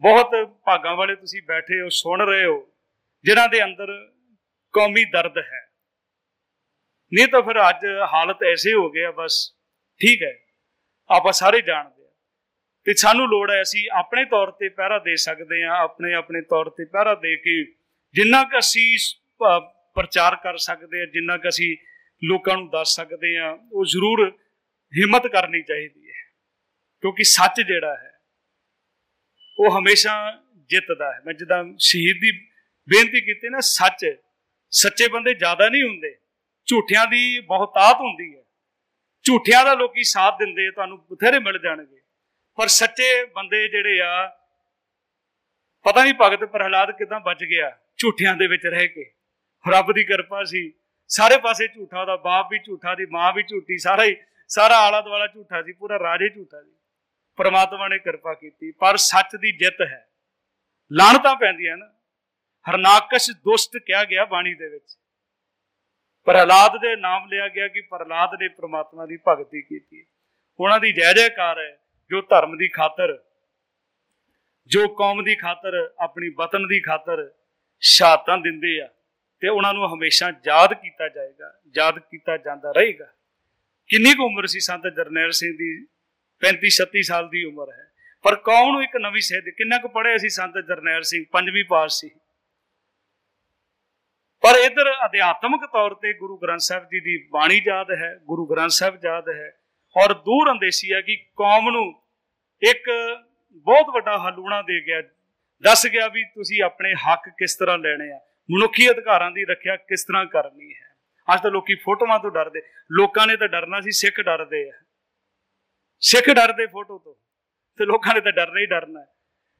ਬਹੁਤ ਭਾਗਾਂ ਵਾਲੇ ਤੁਸੀਂ ਬੈਠੇ ਹੋ, ਸੁਣ ਰਹੇ ਹੋ, ਜਿਨ੍ਹਾਂ ਦੇ ਅੰਦਰ ਕੌਮੀ ਦਰਦ ਹੈ। ਨਹੀਂ ਤਾਂ ਫਿਰ ਅੱਜ ਹਾਲਤ ਐਸੇ ਹੋ ਗਿਆ ਬਸ ਠੀਕ ਹੈ, ਆਪਾਂ ਸਾਰੇ ਜਾਣਦੇ ਆ। ਤੇ ਸਾਨੂੰ ਲੋੜ ਹੈ, ਅਸੀਂ ਆਪਣੇ ਤੌਰ ਤੇ ਪਹਿਰਾ ਦੇ ਸਕਦੇ ਆ ਆਪਣੇ ਆਪਣੇ ਤੌਰ ਤੇ ਪਹਿਰਾ ਦੇ ਕੇ ਜਿੰਨਾ ਕੁ ਅਸੀਂ ਪ੍ਰਚਾਰ ਕਰ ਸਕਦੇ ਆ ਜਿੰਨਾ ਕੁ ਅਸੀਂ ਲੋਕਾਂ ਨੂੰ ਦੱਸ ਸਕਦੇ ਆ ਉਹ ਜ਼ਰੂਰ ਹਿੰਮਤ ਕਰਨੀ ਚਾਹੀਦੀ ਹੈ। ਕਿਉਂਕਿ ਸੱਚ ਜਿਹੜਾ ਹੈ ਉਹ ਹਮੇਸ਼ਾ ਜਿੱਤਦਾ ਹੈ। ਮੈਂ ਜਦਾਂ ਸ਼ਹੀਦ ਦੀ ਬੇਨਤੀ ਕੀਤੀ ਨਾ, ਸੱਚ, ਸੱਚੇ ਬੰਦੇ ਜ਼ਿਆਦਾ ਨਹੀਂ ਹੁੰਦੇ। ਝੂਠਿਆਂ ਦੀ ਬਹੁਤਾਤ ਹੁੰਦੀ ਹੈ। ਝੂਠਿਆਂ ਦਾ ਲੋਕੀ ਸਾਥ ਦਿੰਦੇ ਤੁਹਾਨੂੰ ਬਥੇਰੇ ਮਿਲ ਜਾਣਗੇ। ਪਰ ਸੱਚੇ ਬੰਦੇ ਜਿਹੜੇ ਆ, ਪਤਾ ਨਹੀਂ ਭਗਤ ਪ੍ਰਹਲਾਦ ਕਿਦਾਂ ਬਚ ਗਿਆ ਝੂਠਿਆਂ ਦੇ ਵਿੱਚ ਰਹਿ ਕੇ। ਰੱਬ ਦੀ ਕਿਰਪਾ ਸੀ। ਸਾਰੇ ਪਾਸੇ ਝੂਠਾ ਦਾ ਬਾਪ ਵੀ ਝੂਠਾ ਦੀ ਮਾਂ ਵੀ ਝੂਠੀ, ਸਾਰਾ ਹੀ, ਸਾਰਾ ਆਲਾ ਦੁਆਲਾ ਝੂਠਾ ਸੀ, ਪੂਰਾ ਰਾਜੇ ਝੂਠਾ ਸੀ। ਪਰਮਾਤਮਾ ਨੇ ਕਿਰਪਾ ਕੀਤੀ, ਪਰ ਸੱਚ ਦੀ ਜਿੱਤ ਹੈ। ਲਾਣਤਾਂ ਪੈਂਦੀਆਂ ਨਾ ਹਰਨਾਕਸ਼ ਦੁਸ਼ਟ ਕਿਹਾ ਗਿਆ ਬਾਣੀ ਦੇ ਵਿੱਚ। ਪ੍ਰਹਲਾਦ ਦੇ ਨਾਮ ਲਿਆ ਗਿਆ ਕਿ ਪ੍ਰਹਲਾਦ ਨੇ ਪ੍ਰਮਾਤਮਾ ਦੀ ਭਗਤੀ ਕੀਤੀ। ਉਹਨਾਂ ਦੀ ਜੈ ਜੈਕਾਰ ਹੈ, ਜੋ ਧਰਮ ਦੀ ਖਾਤਰ, ਜੋ ਕੌਮ ਦੀ ਖਾਤਰ, ਆਪਣੀ ਵਤਨ ਦੀ ਖਾਤਰ ਸ਼ਹਾਦਤਾਂ ਦਿੰਦੇ ਆ। ਤੇ ਉਹਨਾਂ ਨੂੰ ਹਮੇਸ਼ਾ ਯਾਦ ਕੀਤਾ ਜਾਏਗਾ, ਯਾਦ ਕੀਤਾ ਜਾਂਦਾ ਰਹੇਗਾ। ਕਿੰਨੀ ਕੁ ਉਮਰ ਸੀ ਸੰਤ ਜਰਨੈਲ ਸਿੰਘ ਦੀ? 35 36 ਸਾਲ ਦੀ ਉਮਰ ਹੈ। ਪਰ ਕੌਮ ਨੂੰ ਇੱਕ ਨਵੀਂ ਸੇਧ ਕਿੰਨਾ ਕੁ ਪੜਿਆ ਸੀ ਸੰਤ ਜਰਨੈਲ ਸਿੰਘ? ਪੰਜਵੀਂ ਪਾਸ ਸੀ। ਪਰ ਇਧਰ ਅਧਿਆਤਮਿਕ ਤੌਰ ਤੇ ਗੁਰੂ ਗ੍ਰੰਥ ਸਾਹਿਬ ਜੀ ਦੀ ਬਾਣੀ ਯਾਦ ਹੈ, ਗੁਰੂ ਗ੍ਰੰਥ ਸਾਹਿਬ ਯਾਦ ਹੈ ਔਰ ਦੂਰ ਅੰਦੇਸ਼ੀ ਹੈ ਕਿ ਕੌਮ ਨੂੰ ਇੱਕ ਬਹੁਤ ਵੱਡਾ ਹਲੂਣਾ ਦੇ ਗਿਆ। ਦੱਸ ਗਿਆ ਵੀ ਤੁਸੀਂ ਆਪਣੇ ਹੱਕ ਕਿਸ ਤਰ੍ਹਾਂ ਲੈਣੇ ਆ? ਮਨੁੱਖੀ ਅਧਿਕਾਰਾਂ ਦੀ ਰੱਖਿਆ ਕਿਸ ਤਰ੍ਹਾਂ ਕਰਨੀ ਹੈ? ਅੱਜ ਤਾਂ ਲੋਕੀ ਫੋਟੋਆਂ ਤੋਂ ਡਰਦੇ। ਲੋਕਾਂ ਨੇ ਤਾਂ ਡਰਨਾ ਸੀ, ਸਿੱਖ ਡਰਦੇ ਆ। ਸਿੱਖ ਡਰਦੇ ਫੋਟੋ ਤੋਂ। ਤੇ ਲੋਕਾਂ ਨੇ ਤਾਂ ਡਰਨਾ ਹੀ ਡਰਨਾ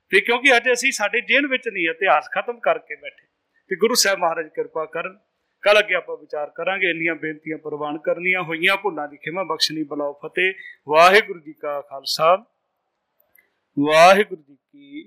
ਤੇ ਕਿਉਂਕਿ ਅੱਜ ਅਸੀਂ ਸਾਡੇ ਜੇਨ ਵਿੱਚ ਨਹੀਂ, ਇਤਿਹਾਸ ਖਤਮ ਕਰਕੇ ਬੈਠੇ। ਤੇ ਗੁਰੂ ਸਾਹਿਬ ਮਹਾਰਾਜ ਕਿਰਪਾ ਕਰਨ ਕੱਲ ਅੱਗੇ ਆਪਾਂ ਵਿਚਾਰ ਕਰਾਂਗੇ, ਇੰਨੀਆਂ ਬੇਨਤੀਆਂ ਪ੍ਰਵਾਨ ਕਰਨੀਆਂ ਹੋਈਆਂ, ਭੁੱਲਾਂ ਦੀ ਖਿਮਾ ਬਖਸ਼ਣੀ ਬਲਾਓ ਫਤਿਹ। ਵਾਹਿਗੁਰੂ ਜੀ ਕਾ ਖਾਲਸਾ। ਵਾਹਿਗੁਰੂ ਜੀ ਕੀ